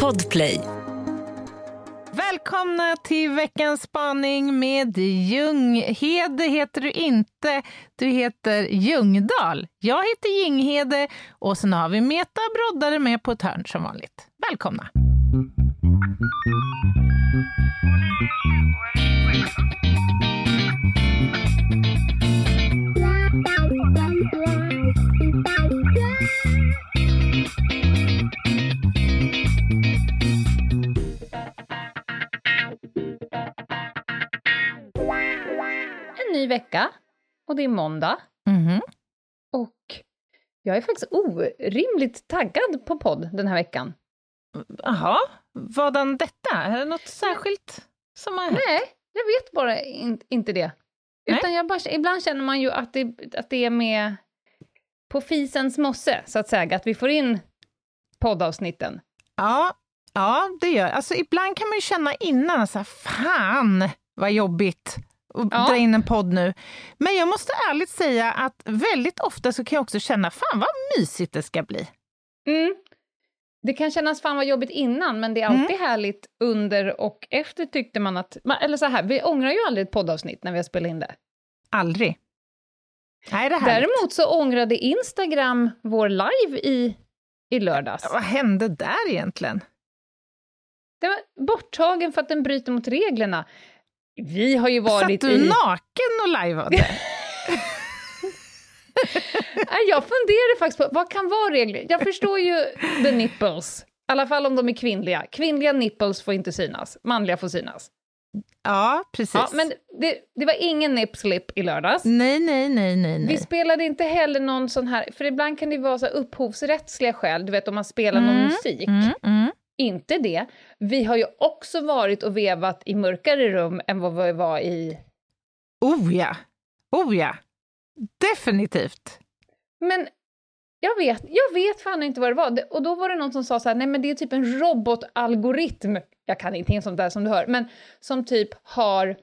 Podplay. Välkomna till veckans spaning med Ljunghede heter du inte, du heter Ljungdal. Jag heter Jinghede och sen har vi Meta Broddare med på ett hörn som vanligt. Välkomna! Ny vecka och det är måndag. Mhm. Och jag är faktiskt orimligt taggad på podd den här veckan. Jaha, vadan detta? Är det något särskilt som har hänt? Nej, jag vet bara in, inte det. Nej. Utan jag bara, ibland känner man ju att det, att det är med på fisens mosse, så att säga, att vi får in poddavsnitten. Ja, ja, det gör Alltså ibland kan man ju känna innan så här, fan vad jobbigt att Ja. dra in en podd nu. Men jag måste ärligt säga att väldigt ofta så kan jag också känna, fan vad mysigt det ska bli. Mm. Det kan kännas fan vad jobbigt innan, men det är alltid härligt under och efter tyckte man att... Eller så här, vi ångrar ju aldrig ett poddavsnitt när vi har spelat in det. Aldrig. Nej, det. Däremot så ångrade Instagram vår live i, i lördags. Vad hände där egentligen? Den var borttagen för att den bryter mot reglerna. Vi har ju Satt varit du i... naken och lajvade? Jag funderar faktiskt på, vad kan vara regler? Jag förstår ju the nipples, i alla fall om de är kvinnliga. Kvinnliga nipples får inte synas, manliga får synas. ja, precis. Ja, men det, det var ingen nip slip i lördags. Nej, nej, nej, nej, Vi nej. spelade inte heller någon sån här, för ibland kan det vara så upphovsrättsliga skäl, du vet om man spelar någon Mm, musik. Mm, mm. Inte det. Vi har ju också varit och vevat i mörkare rum än vad vi var i... Oh ja, oh ja. Definitivt. Men jag vet, jag vet fan inte vad det var. Och då var det någon som sa så här, nej men det är typ en robotalgoritm, jag kan ingenting sånt där som du hör, men som typ har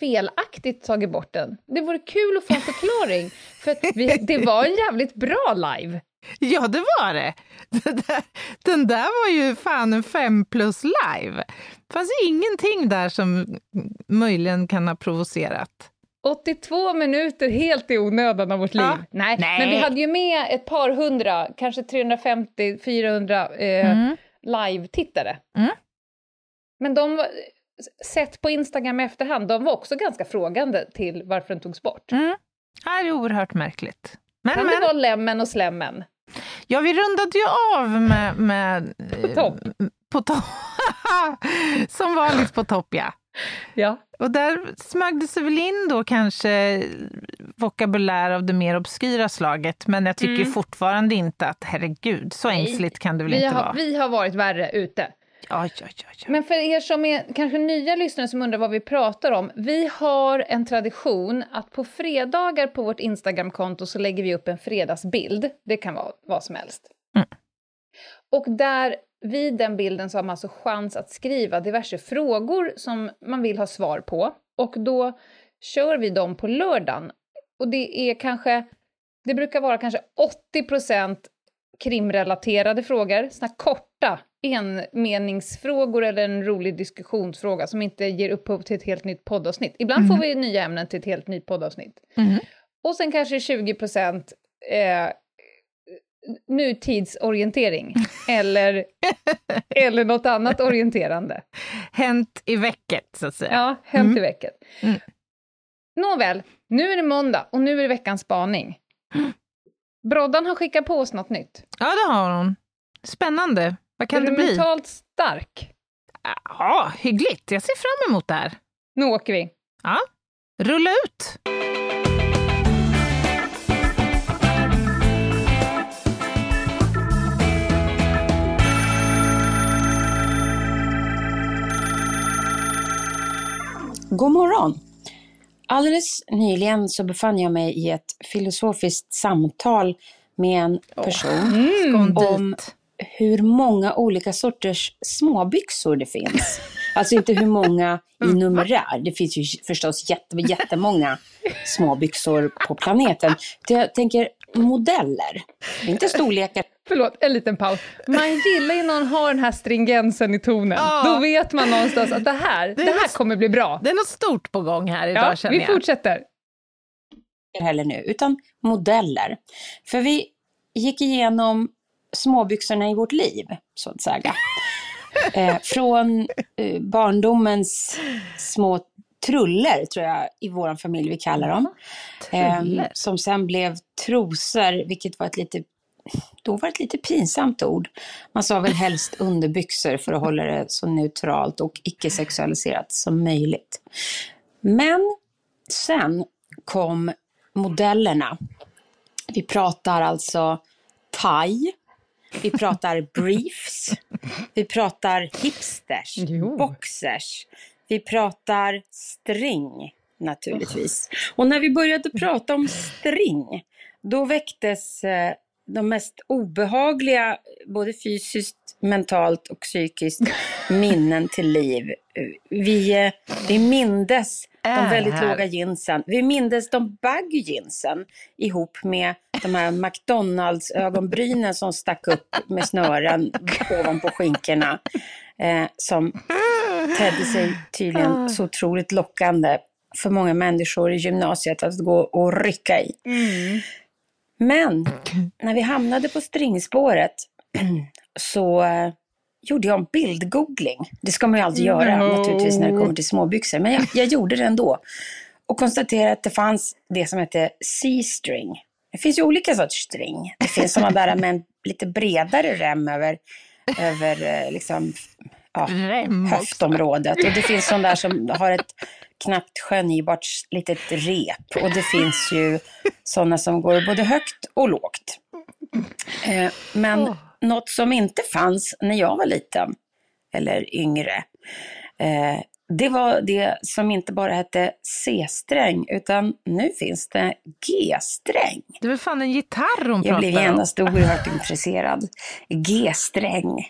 felaktigt tagit bort den. Det vore kul att få en förklaring, för vi, det var en jävligt bra live. Ja, det var det. det där, den där var ju fan en fem plus live. Det fanns ingenting där som möjligen kan ha provocerat. 82 minuter helt i onödan av vårt liv. Ja. Nej, Nej. men vi hade ju med ett par hundra, kanske 350-400 eh, Mm. live-tittare. Mm. Men de, var- sett på Instagram i efterhand, de var också ganska frågande till varför den togs bort. Mm. Det här är oerhört märkligt. Men, Kan det men, vara lemmen och slemmen? Ja, vi rundade ju av med... med På topp. eh, På topp. Som vanligt på topp, ja. Ja. Och där smög det sig väl in då kanske vokabulär av det mer obskyra slaget, men jag tycker Mm. fortfarande inte att herregud, så ängsligt kan det väl Vi inte har, vara? vi har varit värre ute. Ja, ja, ja. Men för er som är kanske nya lyssnare som undrar vad vi pratar om. Vi har en tradition att på fredagar på vårt Instagramkonto så lägger vi upp en fredagsbild. Det kan vara vad som helst. Mm. Och där vid den bilden så har man alltså chans att skriva diverse frågor som man vill ha svar på. Och då kör vi dem på lördagen. Och det är kanske, det brukar vara kanske 80% krimrelaterade frågor, såna korta enmeningsfrågor eller en rolig diskussionsfråga som inte ger upphov till ett helt nytt poddavsnitt. Ibland får vi nya ämnen till ett helt nytt poddavsnitt. Mhm. Och sen kanske 20 procent eh, nutidsorientering eller, eller något annat orienterande. Hänt i vecket, så att säga. Ja, hänt Mm. i veckan. Mm. Nåväl, nu är det måndag och nu är det veckans spaning. Broddan har skickat på oss något nytt. Ja, det har hon. Spännande. Vad kan är det du bli? mentalt stark? Ja, hyggligt. Jag ser fram emot det här. Nu åker vi. Ja, rulla ut! God morgon! Alldeles nyligen så befann jag mig i ett filosofiskt samtal med en person Ska hon om dit? Hur många olika sorters småbyxor det finns. Alltså inte hur många i numerär. Det finns ju förstås jätte, jättemånga småbyxor på planeten. Det Jag tänker modeller, inte storlekar. Förlåt, en liten paus. Man gillar ju när någon har den här stringensen i tonen. Ja. Då vet man någonstans att det här, det är här något- kommer bli bra. Det är något stort på gång här idag Ja, känner vi jag. fortsätter. heller nu, utan modeller. För vi gick igenom småbyxorna i vårt liv, så att säga. Eh, från eh, barndomens små truller, tror jag, i vår familj vi kallar dem. Eh, som sen blev trosor, vilket var ett lite då var ett lite pinsamt ord. Man sa väl helst underbyxor för att hålla det så neutralt och icke-sexualiserat som möjligt. Men sen kom modellerna. Vi pratar alltså thai, vi pratar briefs, vi pratar hipsters, Jo. boxers, vi pratar string naturligtvis. Och när vi började prata om string, då väcktes eh, de mest obehagliga, både fysiskt, mentalt och psykiskt, minnen till liv. Vi, eh, vi mindes de väldigt här. låga jeansen. Vi mindes de baggy jeansen ihop med de här McDonalds-ögonbrynen som stack upp med snören ovanpå skinkorna. Eh, som tedde sig tydligen så otroligt lockande för många människor i gymnasiet att gå och rycka i. Men när vi hamnade på stringspåret så eh, gjorde jag en bildgoogling. Det ska man ju aldrig göra No. naturligtvis när det kommer till småbyxor. Men jag, jag gjorde det ändå. Och konstaterade att det fanns det som heter C-string. Det finns ju olika sorters string. Det finns sådana där med en lite bredare rem över, över eh, liksom, ja, Rem höftområdet. Och det finns sådana där som har ett knappt skönjbart litet rep. Och det finns ju sådana som går både högt och lågt. Eh, men. Något som inte fanns när jag var liten, eller yngre, eh, det var det som inte bara hette C-sträng, utan nu finns det G-sträng. Det är väl fan en gitarr hon Jag blev pratar om. genast oerhört intresserad. G-sträng.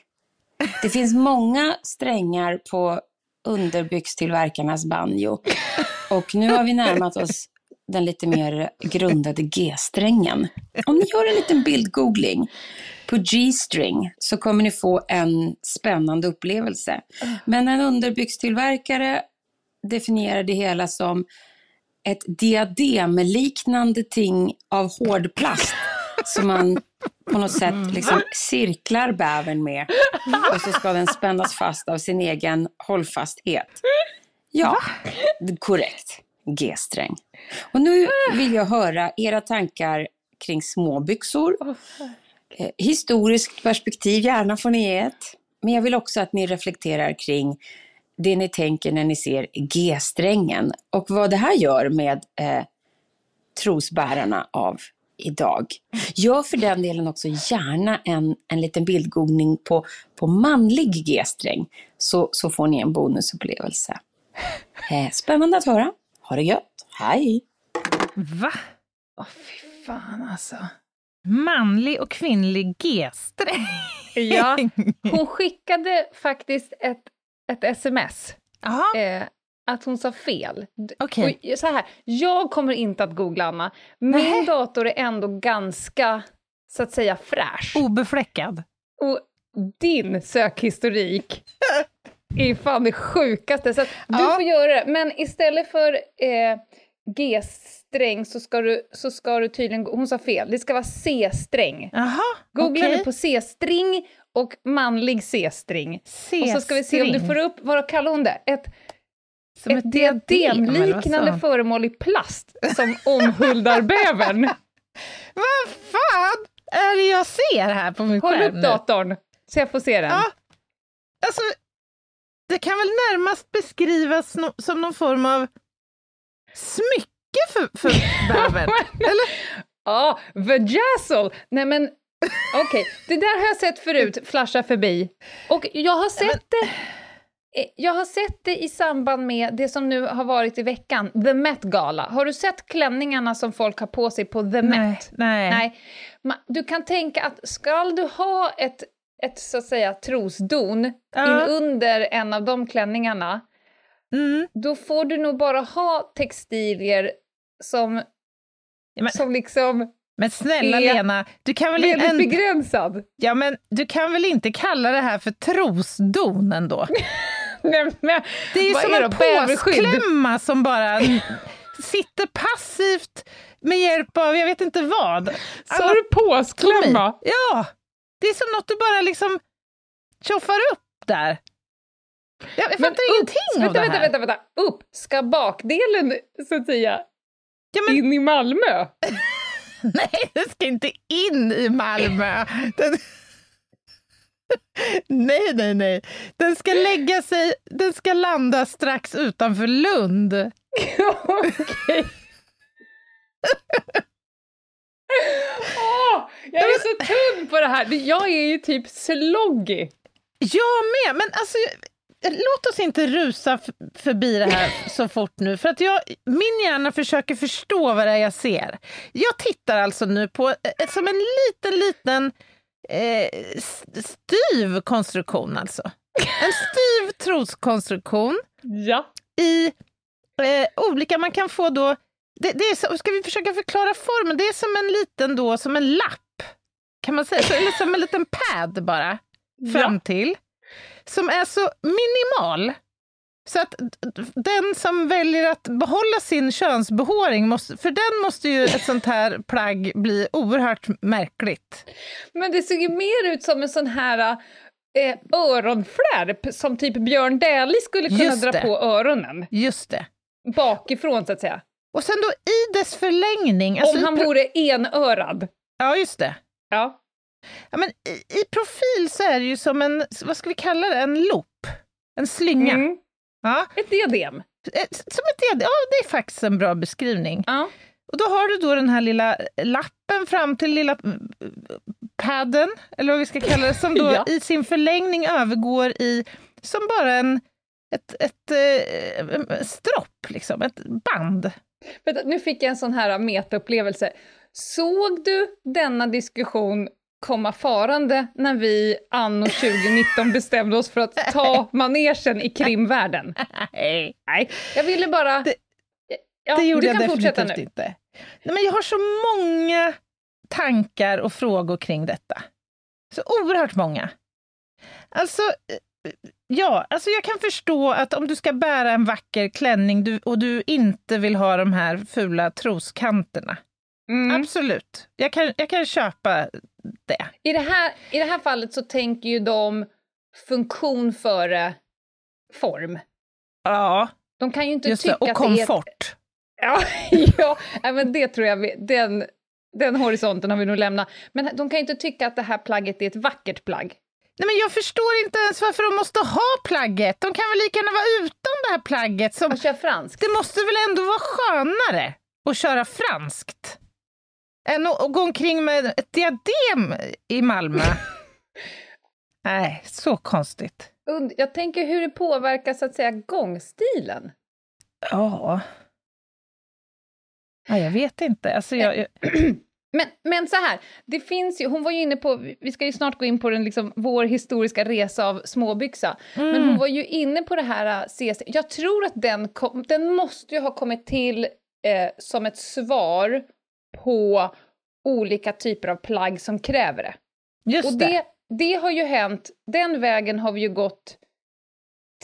Det finns många strängar på underbyxtillverkarnas banjo. Och nu har vi närmat oss den lite mer grundade G-strängen. Om ni gör en liten bildgoogling på G-string så kommer ni få en spännande upplevelse. Men en underbyxtillverkare definierar det hela som ett diademliknande ting av hårdplast som man på något sätt liksom cirklar bävern med och så ska den spännas fast av sin egen hållfasthet. Ja, korrekt. G-sträng. Och nu vill jag höra era tankar kring småbyxor. Eh, historiskt perspektiv, gärna får ni ge ett. Men jag vill också att ni reflekterar kring det ni tänker när ni ser G-strängen och vad det här gör med eh, trosbärarna av idag. Gör för den delen också gärna en, en liten bildgoogling på, på manlig G-sträng så, så får ni en bonusupplevelse. Eh, spännande att höra. Ha det gött. Hej! Va? Åh, fy fan alltså. Manlig och kvinnlig G-sträng? Ja, hon skickade faktiskt ett, ett sms. Eh, att hon sa fel. Okej. Och så här, jag kommer inte att googla Anna. Min Nej. dator är ändå ganska, så att säga, fräsch. Obefläckad. Och din sökhistorik är fan det sjukaste. Så du Ja. får göra det. Men istället för eh, G-sträng så ska, du, så ska du tydligen... Hon sa fel. Det ska vara C-sträng. Jaha, Googla okej. nu på C-string och manlig C-string. Och så ska vi se om du får upp, vad kallar hon det? Ett, Som ett diadem, vad diademliknande sa? föremål i plast som omhuldar bävern. Vad fan är det jag ser här på min Håll skärm upp nu? datorn så jag får se den. Ja. Alltså, det kan väl närmast beskrivas no som någon form av smycke för, för bävern? Ja, vajazzle! Nej men, okej, det där har jag sett förut, flasha förbi. Och jag har sett det eh, jag har sett det i samband med det som nu har varit i veckan, The Met Gala. Har du sett klänningarna som folk har på sig på The nej, Met? nej. Nej. Du kan tänka att ska du ha ett, ett så att säga trosdon Ja. in under en av de klänningarna, Mm. då får du nog bara ha textilier som, Ja, men- som liksom Men snälla Lena, du kan, väl väldigt en, begränsad. ja, men du kan väl inte kalla det här för trosdon ändå? Nej, men, Det är ju som är en påsklämma som bara sitter passivt med hjälp av jag vet inte vad. Sa du påsklämma? Ja, det är som något du bara liksom tjoffar upp där. Jag, jag Men fattar upp, ingenting av vänta, det här. vänta, vänta, vänta, upp! Ska bakdelen, så att säga, Ja, men, in i Malmö? nej, den ska inte in i Malmö. Den... nej, nej, nej. Den ska lägga sig, den ska landa strax utanför Lund. Okej. Åh, jag är så tunn på det här. Jag är ju typ sloggy. Jag med, men alltså låt oss inte rusa förbi det här så fort nu, för att jag, min hjärna försöker förstå vad det är jag ser. Jag tittar alltså nu på, eh, som en liten, liten eh, styv konstruktion alltså. En styv troskonstruktion Ja. i eh, olika, man kan få då, det, det är ska vi försöka förklara formen? Det är som en liten då, som en lapp, kan man säga, så, eller som en liten pad bara, fram Ja. Som är så minimal. Så att den som väljer att behålla sin könsbehåring, måste, för den måste ju ett sånt här plagg bli oerhört märkligt. Men det ser ju mer ut som en sån här eh, öronflärp som typ Björn Dählie skulle kunna Just dra det. på öronen. Just det. Bakifrån, så att säga. Och sen då i dess förlängning... alltså Om han vore enörad. Ja, just det. Ja. Ja, men i, I profil så är det ju som en, vad ska vi kalla det, en loop? En slynga. Mm. Ja, Ett diadem. ett- som ett diadem. Ja, det är faktiskt en bra beskrivning. Ja. Och då har du då den här lilla lappen fram till lilla mm, padden, eller vad vi ska kalla det, som då Ja. i sin förlängning övergår i som bara en ett, ett, eh, stropp, liksom, ett band. Vänta, nu fick jag en sån här metaupplevelse. Såg du denna diskussion komma farande när vi anno 2019 bestämde oss för att ta manegen i krimvärlden? Nej, jag ville bara... Ja, det gjorde du jag kan fortsätta definitivt nu. inte. Nej, men jag har så många tankar och frågor kring detta. Så oerhört många. Alltså, eh, ja, alltså jag kan förstå att om du ska bära en vacker klänning och du inte vill ha de här fula troskanterna. Mm. Absolut, jag kan, jag kan köpa det. I, det här, I det här fallet så tänker ju de funktion före form. Ja, De kan ju inte just det. tycka Och att det är... ett- komfort. Ja, ja men det tror jag, vi, den, den horisonten har vi nog lämnat. Men de kan ju inte tycka att det här plagget är ett vackert plagg. Nej, men jag förstår inte ens varför de måste ha plagget. De kan väl lika gärna vara utan det här plagget. Som, Och kör franskt. det måste väl ändå vara skönare att köra franskt än att gå omkring med ett diadem i Malmö. Nej, så konstigt. Und- Jag tänker hur det påverkar så att säga gångstilen. Ja. ja jag vet inte. Alltså, jag, jag, Men, men så här, det finns ju, hon var ju inne på, vi ska ju snart gå in på den, liksom, vår historiska resa av småbyxa, men Mm. hon var ju inne på det här äh, CS, jag tror att den, kom, den måste ju ha kommit till eh, som ett svar på olika typer av plagg som kräver det. just Och det. det, det har ju hänt, den vägen har vi ju gått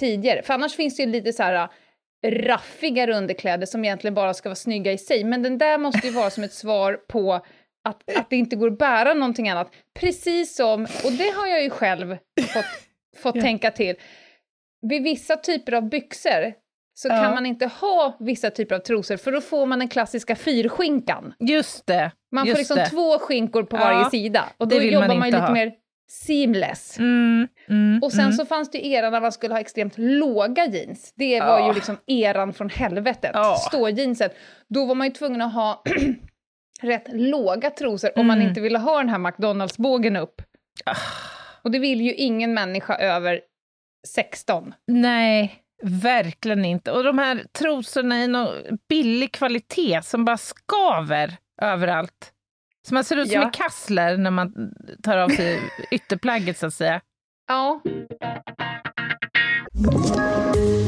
tidigare, för annars finns det ju lite så här äh, raffigare underkläder som egentligen bara ska vara snygga i sig, men den där måste ju vara som ett svar på att, att det inte går att bära någonting annat. Precis som, och det har jag ju själv fått, fått Ja. tänka till, vid vissa typer av byxor så Ja. kan man inte ha vissa typer av trosor, för då får man den klassiska fyrskinkan. Just det. Man just får liksom det. två skinkor på Ja, varje sida, och då jobbar man man, lite ha. mer seamless. Mm, mm, Och sen mm. så fanns det ju eran när man skulle ha extremt låga jeans. Det var Ja. ju liksom eran från helvetet, Ja. ståjeanset. Då var man ju tvungen att ha rätt låga trosor om man Mm. inte ville ha den här McDonalds-bågen upp. Ah. Och det vill ju ingen människa över 16. Nej, verkligen inte. Och de här trosorna i någon billig kvalitet som bara skaver överallt. Så man ser ut som Ja. en kassler när man tar av sig ytterplagget så att säga. Ja.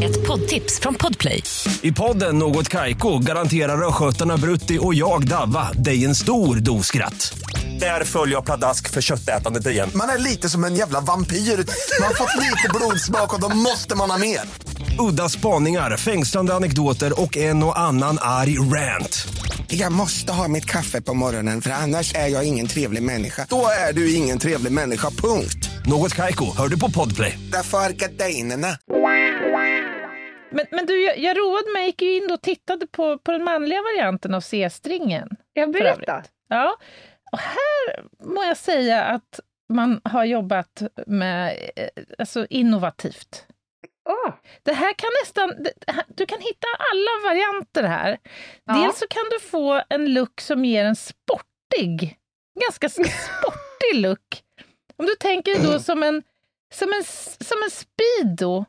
Ett poddtips från Podplay. I podden Något Kaiko garanterar östgötarna Brutti och jag, Davva, dig en stor dos skratt. Där följer jag pladask för köttätandet igen. Man är lite som en jävla vampyr. Man har fått lite blodsmak och då måste man ha mer. Udda spaningar, fängslande anekdoter och en och annan arg rant. Jag måste ha mitt kaffe på morgonen för annars är jag ingen trevlig människa. Då är du ingen trevlig människa, punkt. Något Kaiko, hör du på Podplay. Därför är gardinerna. Men, men du, jag, jag roade mig, gick ju in och tittade på, på den manliga varianten av C-stringen. Jag berätta. Ja, och här må jag säga att man har jobbat med eh, alltså innovativt. Åh, Det här kan nästan, du kan hitta alla varianter här. Ja. Dels så kan du få en look som ger en sportig, ganska sportig look. Om du tänker dig då som en, som en, som en speedo,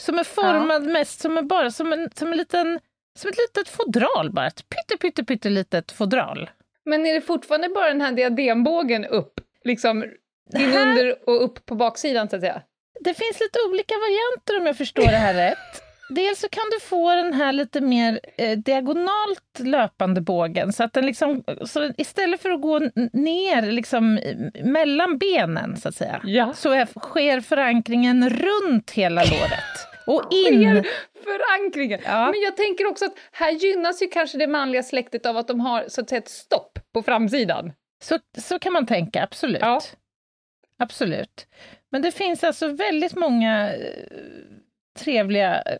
som är formad mest som en, bara som en, som en liten, som ett litet fodral bara, ett pytte, pytte, pytte litet fodral. Men är det fortfarande bara den här diadembågen upp, liksom in här- under och upp på baksidan så att säga? Det finns lite olika varianter om jag förstår det här rätt. Dels så kan du få den här lite mer eh, diagonalt löpande bågen, så att den liksom, så istället för att gå ner liksom, mellan benen, så att säga, Ja. så är, sker förankringen runt hela låret. Och in. Förankringen! Ja. Men jag tänker också att här gynnas ju kanske det manliga släktet av att de har så att säga ett stopp på framsidan. Så, så kan man tänka, absolut. Ja. Absolut. Men det finns alltså väldigt många eh, trevliga eh,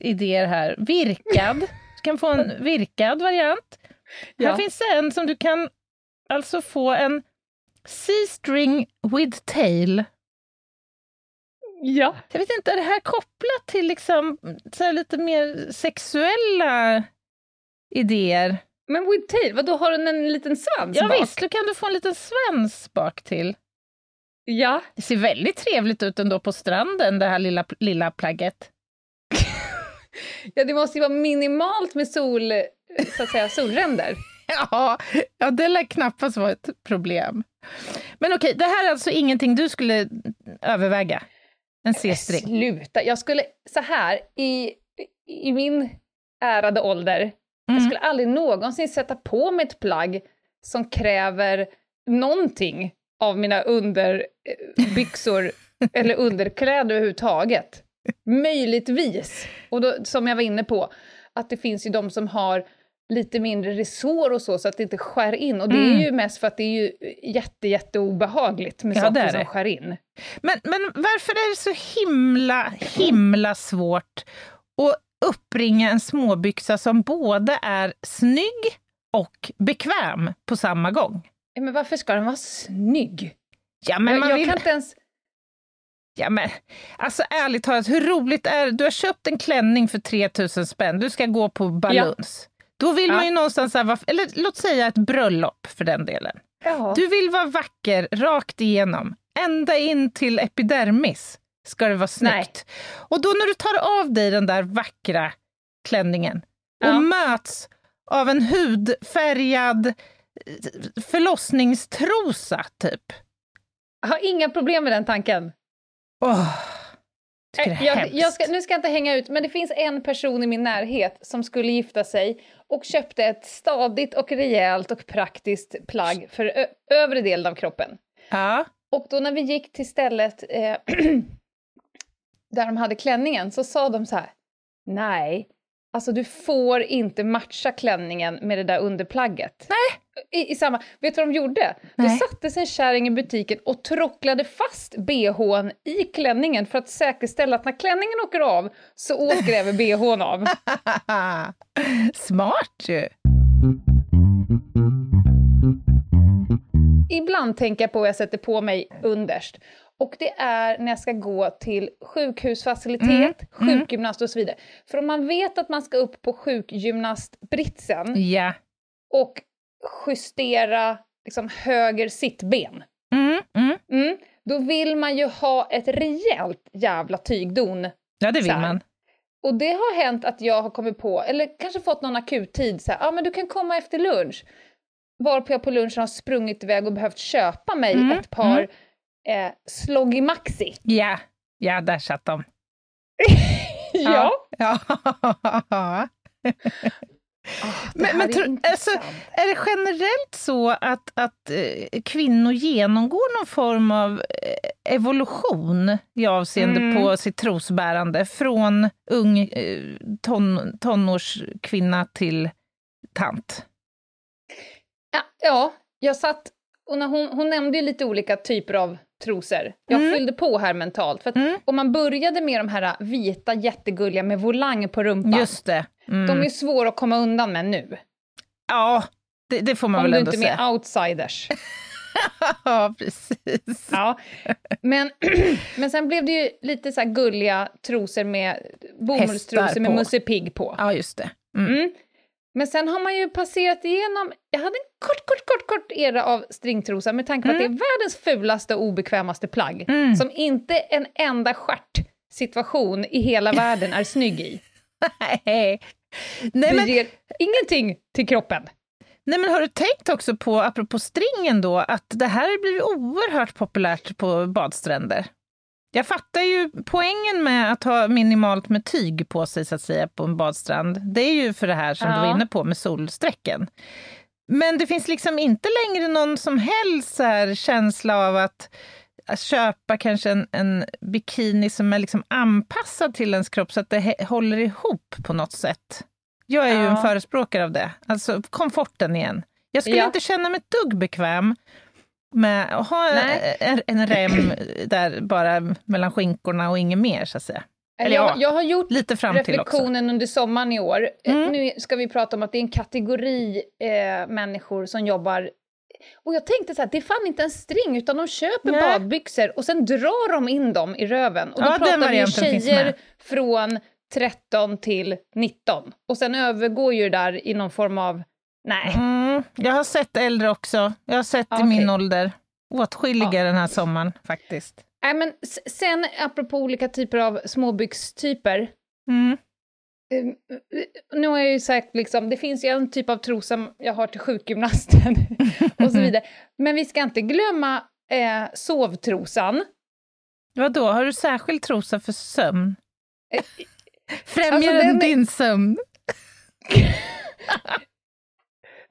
idéer här. Virkad. Du kan få en virkad variant. Ja. Här finns en som du kan alltså få en C-string with tail. Ja. Jag vet inte, är det här kopplat till liksom, lite mer sexuella idéer? Men with tail, vadå har den en liten svans Ja, bak? visst, då kan du få en liten svans bak till. Ja. Det ser väldigt trevligt ut ändå på stranden, det här lilla, lilla plagget. ja, det måste ju vara minimalt med sol, så att säga, solränder. Ja, ja, det lär knappast vara ett problem. Men okej, det här är alltså ingenting du skulle överväga? En C-string? Sluta, jag skulle, så här, i, i min ärade ålder, jag Mm. skulle aldrig någonsin sätta på mig ett plagg som kräver någonting av mina underbyxor eller underkläder överhuvudtaget. Möjligtvis, och då, som jag var inne på, att det finns ju de som har lite mindre resår och så, så att det inte skär in. Och det är Mm. ju mest för att det är ju jätte, jätte obehagligt med Ja, det saker är som skär in. Men, men varför är det så himla, himla svårt att uppringa en småbyxa som både är snygg och bekväm på samma gång? Ja, Men varför ska den vara snygg? Ja, men jag man jag vill... kan inte ens... Ja, men, alltså ärligt talat, hur roligt är det? Du har köpt en klänning för 3000 spänn, du ska gå på Baluns. Då vill Ja. man ju någonstans, här, eller låt säga ett bröllop för den delen. Ja. Du vill vara vacker rakt igenom, ända in till epidermis ska det vara snyggt. Och då när du tar av dig den där vackra klänningen och Ja. möts av en hudfärgad förlossningstrosa, typ. Jag har inga problem med den tanken. Äh, jag, hemskt. jag ska, nu ska jag inte hänga ut, men det finns en person i min närhet som skulle gifta sig och köpte ett stadigt och rejält och praktiskt plagg för övre delen av kroppen. Ja. Och då när vi gick till stället eh, där de hade klänningen så sa de så här, nej, alltså du får inte matcha klänningen med det där underplagget. Nej. I, i samma, vet du vad de gjorde? Nej. Då sattes en kärring i butiken och tråcklade fast bhn i klänningen för att säkerställa att när klänningen åker av så åker även bhn av. Smart ju! Ibland tänker jag på vad jag sätter på mig underst. Och det är när jag ska gå till sjukhusfacilitet, Mm, sjukgymnast och så vidare. För om man vet att man ska upp på sjukgymnastbritsen Ja. och justera liksom, höger sittben, Mm, mm. mm, då vill man ju ha ett rejält jävla tygdon. Ja, det vill man. Och det har hänt att jag har kommit på, eller kanske fått någon akuttid, så här, ah, men du kan komma efter lunch. Varpå jag på lunchen har sprungit iväg och behövt köpa mig Mm, ett par eh, Sloggy Maxi. Ja, ja där satt de. Ja. ja. Det Men, men är alltså, är det generellt så att, att eh, kvinnor genomgår någon form av eh, evolution i avseende Mm. på sitt trosbärande från ung eh, ton, tonårskvinna till tant? Ja, ja, jag satt... Och när hon, hon nämnde ju lite olika typer av trosor. Jag Mm. fyllde på här mentalt. För att Mm. om man började med de här vita jättegulliga med volang på rumpan. Just det. Mm. De är svåra att komma undan med nu. Ja, det, det får man Om väl du ändå inte är säga. med outsiders. ja, precis. Ja. Men, men sen blev det ju lite så här gulliga trosor med bomullstrosor med. Musse Pigg på. Ja, just det. Mm. Mm. Men sen har man ju passerat igenom, jag hade en kort, kort, kort, kort era av stringtrosa med tanke på att det är världens fulaste och obekvämaste plagg, Mm. som inte en enda stjärt situation i hela världen är snygg i. Nej. Nej, Det men, ger ingenting till kroppen. nej, men har du tänkt också på, apropå stringen då, att det här har blivit oerhört populärt på badstränder? Jag fattar ju poängen med att ha minimalt med tyg på sig så att säga på en badstrand. Det är ju för det här som du var Ja. inne på med solsträcken. Men det finns liksom inte längre någon som helst känsla av att, att köpa kanske en, en bikini som är liksom anpassad till ens kropp så att det håller ihop på något sätt. Jag är ju Ja. en förespråkare av det, alltså komforten igen. Jag skulle Ja. inte känna mig ett dugg bekväm med att ha en, en rem där bara mellan skinkorna och inget mer, så att säga. Eller jag, ja, jag har gjort Lite fram till också. reflektionen under sommaren i år. Eh, Mm. Nu ska vi prata om att det är en kategori eh, människor som jobbar och jag tänkte så här, det är fan inte en string, utan de köper Nej. badbyxor och sen drar de in dem i röven. Och då Ja, pratar vi tjejer från 13 till 19. Och sen övergår ju det där i någon form av, nej, Mm, jag har sett äldre också. Jag har sett i Okej. min ålder. Åtskilliga den här sommaren, faktiskt. nej men sen apropå olika typer av småbyxtyper, Mm. Eh, nu har jag ju sagt liksom, det finns ju en typ av trosa jag har till sjukgymnasten och så vidare. Men vi ska inte glömma eh, sovtrosan. Vadå, har du särskild trosa för sömn? Eh, Främjar alltså, den den är- din sömn?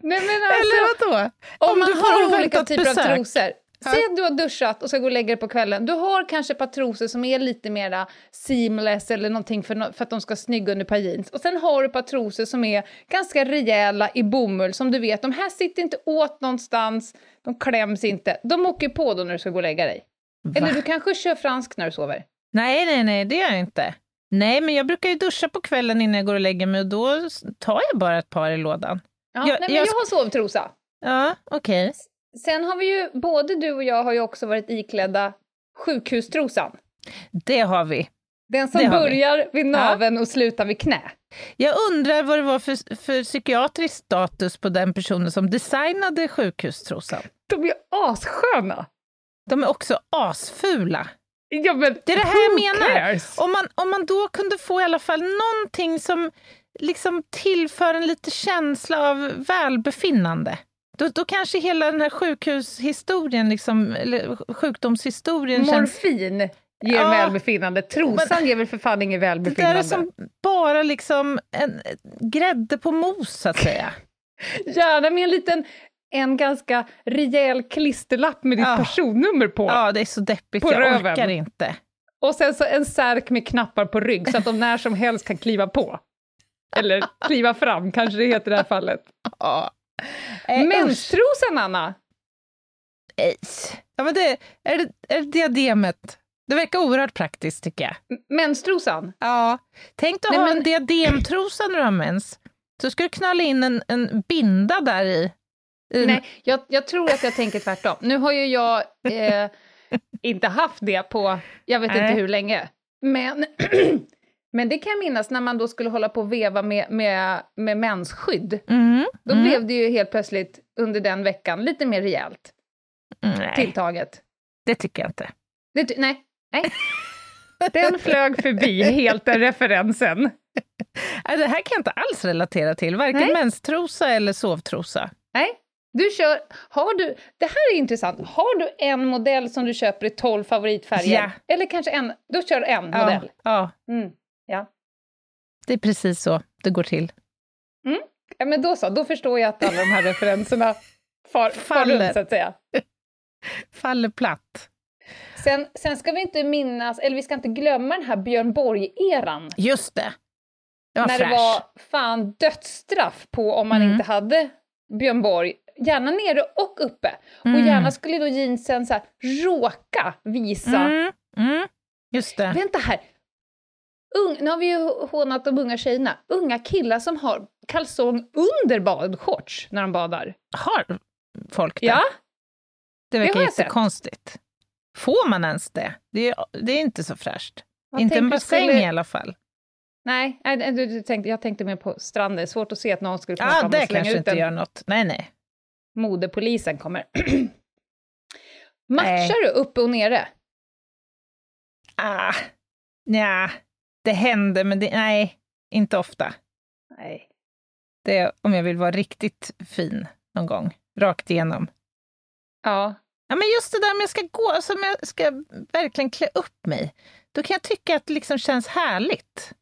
Nej men alltså, Eller vadå? om, om man du har olika typer besök. av trosor. Ja. Säg att du har duschat och ska gå och lägga dig på kvällen. Du har kanske ett par trosor som är lite mera seamless eller någonting för, för att de ska snygga under par jeans. Och sen har du ett par trosor som är ganska rejäla i bomull som du vet, de här sitter inte åt någonstans, de kläms inte. De åker på då när du ska gå och lägga dig. Eller du kanske kör fransk när du sover. Nej, nej, nej, det gör jag inte. Nej, men jag brukar ju duscha på kvällen innan jag går och lägger mig och då tar jag bara ett par i lådan. Ja, Jag- nej, men jag jag har sovtrosa. Ja, okej. Sen har vi ju, både du och jag har ju också varit iklädda sjukhustrosan. Det har vi. Den som har vi. börjar vid naveln och slutar vid knä. Jag undrar vad det var för, för psykiatrisk status på den personen som designade sjukhustrosan. De är assköna! De är också asfula. Ja, men Det är det här jag menar. cares? Om man, om man då kunde få i alla fall någonting som liksom tillför en lite känsla av välbefinnande. Då, då kanske hela den här sjukhushistorien, liksom, eller sjukdomshistorien känns... Morfin ger Ja. välbefinnande. Trosan ger väl för fan inget Det välbefinnande. är som bara liksom en grädde på mos, så att säga. Gärna med en liten, en ganska rejäl klisterlapp med ditt Ja. personnummer på. Ja, det är så deppigt. På jag röven. orkar inte. Och sen så en särk med knappar på rygg så att de när som helst kan kliva på. Eller kliva fram, kanske det heter i det här fallet. Ja. Eh. Menstrosan, Anna! Nej. Ja, men det, är, det, är det diademet? Det verkar oerhört praktiskt, tycker jag. Menstrosan? Ja. Tänk dig att ha men- en diademtrosa när du har mens. Så ska du knalla in en, en binda där i. i Nej, jag, jag tror att jag tänker tvärtom. Nu har ju jag eh, inte haft det på, jag vet inte Nej. hur länge. Men, men det kan jag minnas när man då skulle hålla på och veva med, med, med mensskydd. Mm, Då mm. blev det ju helt plötsligt under den veckan lite mer rejält Nej, tilltaget. det tycker jag inte. Det, nej, nej. Den flög förbi, helt den referensen. Nej, det här kan jag inte alls relatera till, varken Nej. menstrosa eller sovtrosa. Nej, du kör, har du, det här är intressant, har du en modell som du köper i 12 favoritfärger? Ja. Eller kanske en, då kör du en Ja, modell? ja. Mm, ja. det är precis så det går till. Ja, men då så, då förstår jag att alla de här referenserna far, far Faller. runt, så att säga. Faller platt. Sen, sen ska vi inte minnas, eller vi ska inte glömma den här Björn Borg-eran. Just det. Det när fräsch. det var fan dödsstraff på om man Mm. inte hade Björn Borg, gärna nere och uppe. Mm. Och gärna skulle då jeansen så här, råka visa, Mm, mm, just det. vänta här, Ung, nu har vi ju hånat de unga tjejerna, unga killar som har kalsong under badshorts när de badar. Har folk det? Ja, det verkar jag sett. jättekonstigt. Får man ens det? Det är, det är inte så fräscht. Jag inte en bassäng skulle- i alla fall. nej, nej du, du tänkte, jag tänkte mer på stranden, det är svårt att se att någon skulle kunna Ja, komma det och slänga kanske ut inte den. gör något. Nej, nej. Modepolisen kommer. Matchar du uppe och nere? Ah, nja, det händer, men det, nej, inte ofta. Nej. Det är om jag vill vara riktigt fin någon gång, rakt igenom. Ja, Ja, men just det där att jag ska gå, alltså om jag ska verkligen klä upp mig, då kan jag tycka att det liksom känns härligt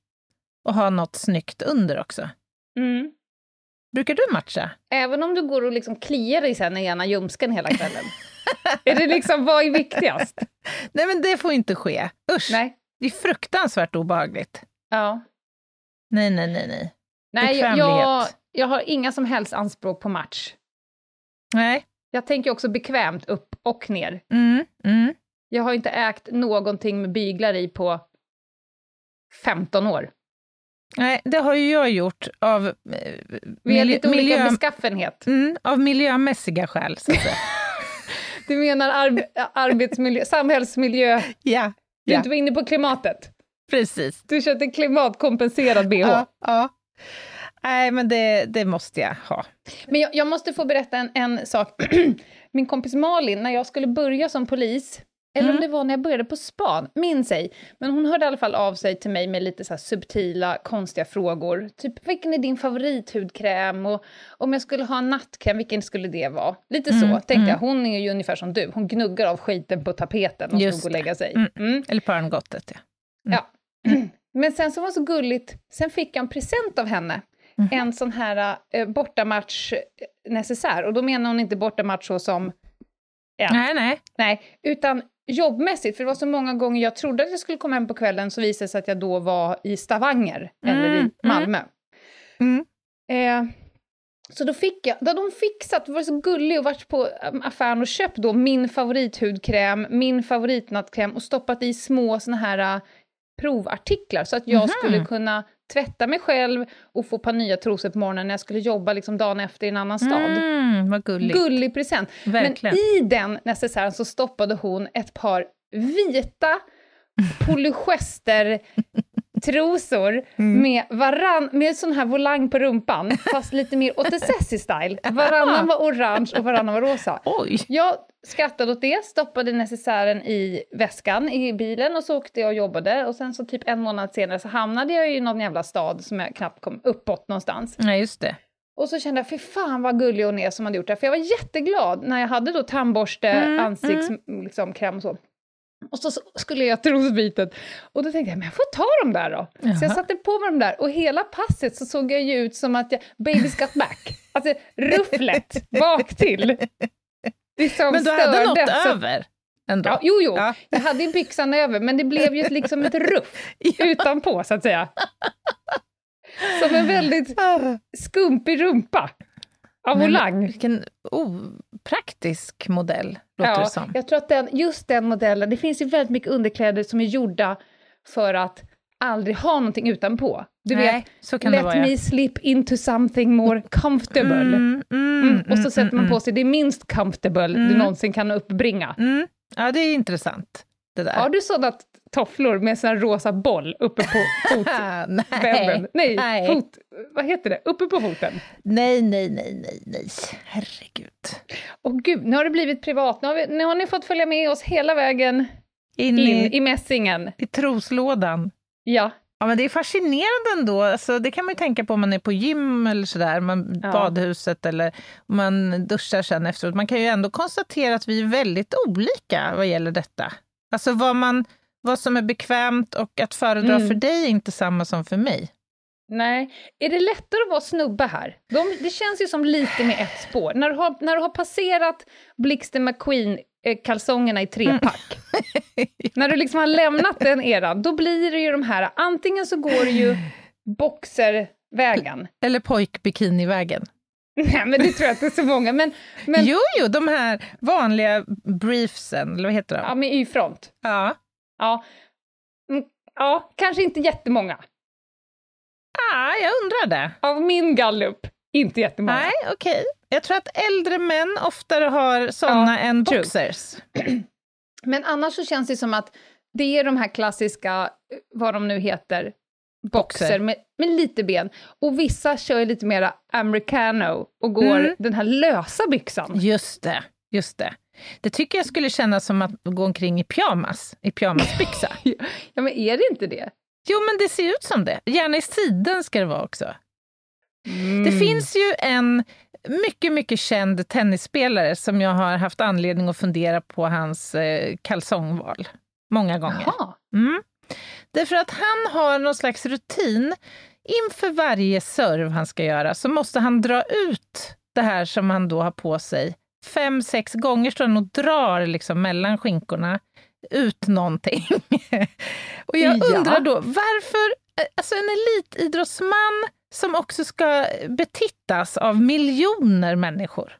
att ha något snyggt under också. mm. Brukar du matcha? Även om du går och liksom kliar dig sen i ena ljumsken hela kvällen. är det liksom, vad är viktigast? Nej, men det får inte ske. Usch, Nej. Det är fruktansvärt obehagligt. Ja. Nej, nej, nej, nej. Nej, jag, jag, har inga som helst anspråk på match. Nej. Jag tänker också bekvämt upp och ner. Mm, mm. Jag har inte ägt någonting med byglar i på 15 år. Nej, det har ju jag gjort av, eh, Vi har miljö- lite olika miljö- beskaffenhet. mm, av miljömässiga skäl, så att säga. Du menar arb arbetsmiljö, samhällsmiljö, ja, du Ja. inte inne på klimatet. precis. Du köpte klimatkompenserad bh. Ja, ja. Nej, men det, det måste jag ha. Men jag, jag måste få berätta en, en sak. Min kompis Malin, när jag skulle börja som polis, eller om Mm. det var när jag började på span, minns ej. Men hon hörde i alla fall av sig till mig med lite så subtila, konstiga frågor. Typ, vilken är din favorithudkräm? Och om jag skulle ha en nattkräm, vilken skulle det vara? Lite så, Mm, tänkte mm. jag. Hon är ju ungefär som du. Hon gnuggar av skiten på tapeten och Just ska gå och lägga sig. Mm. Mm. Eller på örngottet, ja. Ja. Men sen så var det så gulligt, sen fick jag en present av henne. En sån här eh, bortamatch-necessär. Och då menar hon inte bortamatch så som, ja, Nej, nej. nej, utan jobbmässigt. För det var så många gånger jag trodde att jag skulle komma hem på kvällen så visade det sig att jag då var i Stavanger eller Mm, i Malmö. Mm. Eh, så då fick jag, då hade de fixat, var så gullig och varit på um, affären och köpt då min favorithudkräm, min favoritnattkräm och stoppat i små såna här uh, provartiklar så att jag Mhm. skulle kunna tvätta mig själv och få ett par nya trosor på morgonen när jag skulle jobba liksom dagen efter i en annan stad. Mm, vad gulligt. Gullig present. Verkligen. Men i den necessären så stoppade hon ett par vita polyester trosor Mm. med, varann, med sån här volang på rumpan, fast lite mer åt style Varannan var orange och varannan var rosa. Oj! Jag skrattade åt det, stoppade necessären i väskan i bilen och så åkte jag och jobbade. Och sen så typ en månad senare så hamnade jag i någon jävla stad som jag knappt kom uppåt någonstans. Nej, just det. Och så kände jag, fy fan vad gullig hon är som hade gjort det. För jag var jätteglad när jag hade då tandborste, Mm, ansiktskräm liksom, och så. Och så skulle jag trosbytet. Och då tänkte jag, men jag får ta dem där då. Så jag Jaha. satte på mig dem där och hela passet så såg jag ju ut som att jag, baby's got back. Alltså rufflet bak till. Liksom Men du hade något så- över ändå? Ja, jo, jo. Ja. Jag hade byxan över, men det blev ju ett, liksom ett ruff utanpå, så att säga. Som en väldigt skumpig rumpa av Men volang. Vilken opraktisk modell, låter Ja, det som. jag tror att den, just den modellen, det finns ju väldigt mycket underkläder som är gjorda för att aldrig ha någonting utanpå. Du Nej, vet, så kan det let vara, ja. me slip into something more comfortable. Mm, mm, Mm, och så mm, sätter man mm, på sig det minst comfortable du Mm. någonsin kan uppbringa. Mm. Ja, det är intressant. Det där. Har du sådana tofflor med sån här rosa boll uppe på foten? Ah, nej. Nej. Fot, vad heter det? Uppe på foten. nej, nej, nej, nej, nej. Herregud. Och gud, nu har det blivit privat. Nu har, vi, nu har ni fått följa med oss hela vägen In, in i, i mässingen. i troslådan. Ja, Ja, men det är fascinerande ändå. Alltså, det kan man ju tänka på om man är på gym eller sådär, man, Ja. badhuset eller man duschar sen efteråt. Man kan ju ändå konstatera att vi är väldigt olika vad gäller detta. Alltså vad, man, vad som är bekvämt och att föredra Mm. för dig är inte samma som för mig. Nej. Är det lättare att vara snubbe här? De, det känns ju som lite med ett spår. När du har, när du har passerat Blixten McQueen-kalsongerna i trepack, när du liksom har lämnat den eran, då blir det ju de här, antingen så går det ju boxervägen. Eller pojkbikinivägen. Nej, men det tror jag inte är så många. Men, men Jo, jo, de här vanliga briefsen, eller vad heter de? ja, med Y-front. Ja. Ja. Mm, ja, kanske inte jättemånga. Ah, jag undrar det. Av min gallup, inte jättemånga. Nej, okej. Jag tror att äldre män oftare har såna Ja, än true. boxers. Men annars så känns det som att det är de här klassiska, eh, vad de nu heter, boxer Boxer. med, med lite ben. Och vissa kör lite mera americano och går Mm. den här lösa byxan. Just det, just det. Det tycker jag skulle kännas som att gå omkring i pyjamas, i pyjamasbyxa. Ja, men är det inte det? jo, men det ser ut som det. Gärna i siden ska det vara också. Mm. Det finns ju en mycket, mycket känd tennisspelare som jag har haft anledning att fundera på hans eh, kalsongval många gånger. Mm. Därför att han har någon slags rutin. Inför varje serve han ska göra så måste han dra ut det här som han då har på sig. Fem, sex gånger står han och drar liksom mellan skinkorna ut någonting. och jag Ja. undrar då, varför, alltså en elitidrottsman som också ska betittas av miljoner människor.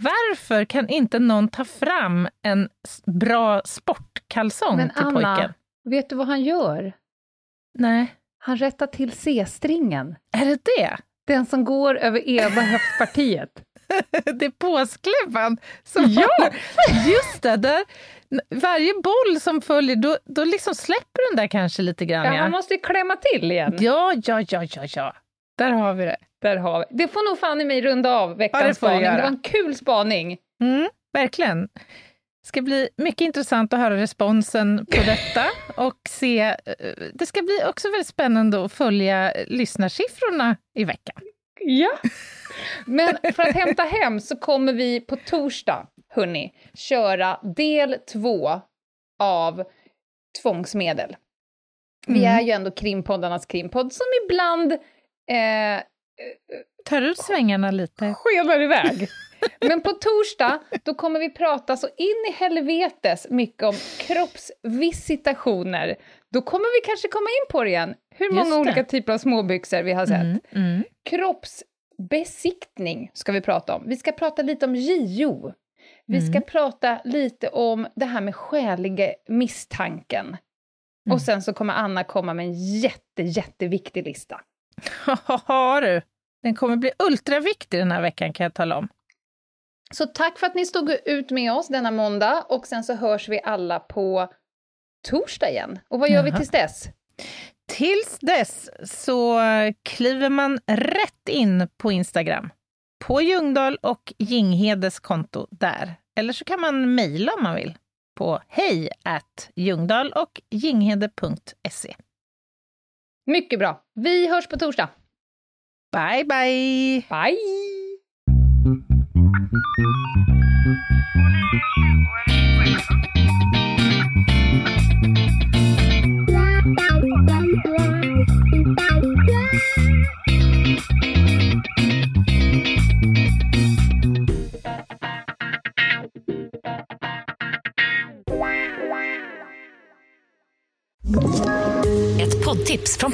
Varför kan inte någon ta fram en bra sportkalsong Men till Anna, pojken? vet du vad han gör? Nej. Han rättar till C-stringen. Är det det? Den som går över ena höftpartiet. Det är påskläppan som Ja! Just det, där, varje boll som följer, då, då liksom släpper den där kanske lite grann. Ja, Ja, han måste ju klämma till igen. ja, ja, ja, ja, ja. Där har vi det. Där har vi. Det får nog fan i mig runda av Ja, veckans det får du spaning. Det var en kul spaning. Mm, verkligen. Det ska bli mycket intressant att höra responsen på detta och se. eh, Det ska bli också väldigt spännande att följa lyssnarsiffrorna i veckan. Ja. Men för att hämta hem så kommer vi på torsdag, hörni, köra del två av tvångsmedel. Vi Mm. är ju ändå krimpoddarnas krimpodd som ibland eh, Tar ut svängarna lite. skenar iväg. Men på torsdag, då kommer vi prata så in i helvetes mycket om kroppsvisitationer. Då kommer vi kanske komma in på det igen, hur många det. olika typer av småbyxor vi har sett. Mm, mm. Kroppsbesiktning ska vi prata om. Vi ska prata lite om JO. Vi ska Mm. prata lite om det här med skäliga misstanken. Mm. Och sen så kommer Anna komma med en jätte, jätteviktig lista. Har du. Den kommer bli ultraviktig den här veckan kan jag tala om. Så tack för att ni stod ut med oss denna måndag och sen så hörs vi alla på torsdag igen. Och vad gör vi Jaha. tills dess? Tills dess så kliver man rätt in på Instagram. På Ljungdahl och Jinghedes konto där. Eller så kan man mejla om man vill på hej ljungdahl och jinghede.se. Mycket bra. Vi hörs på torsdag. Bye, bye! Bye! Ett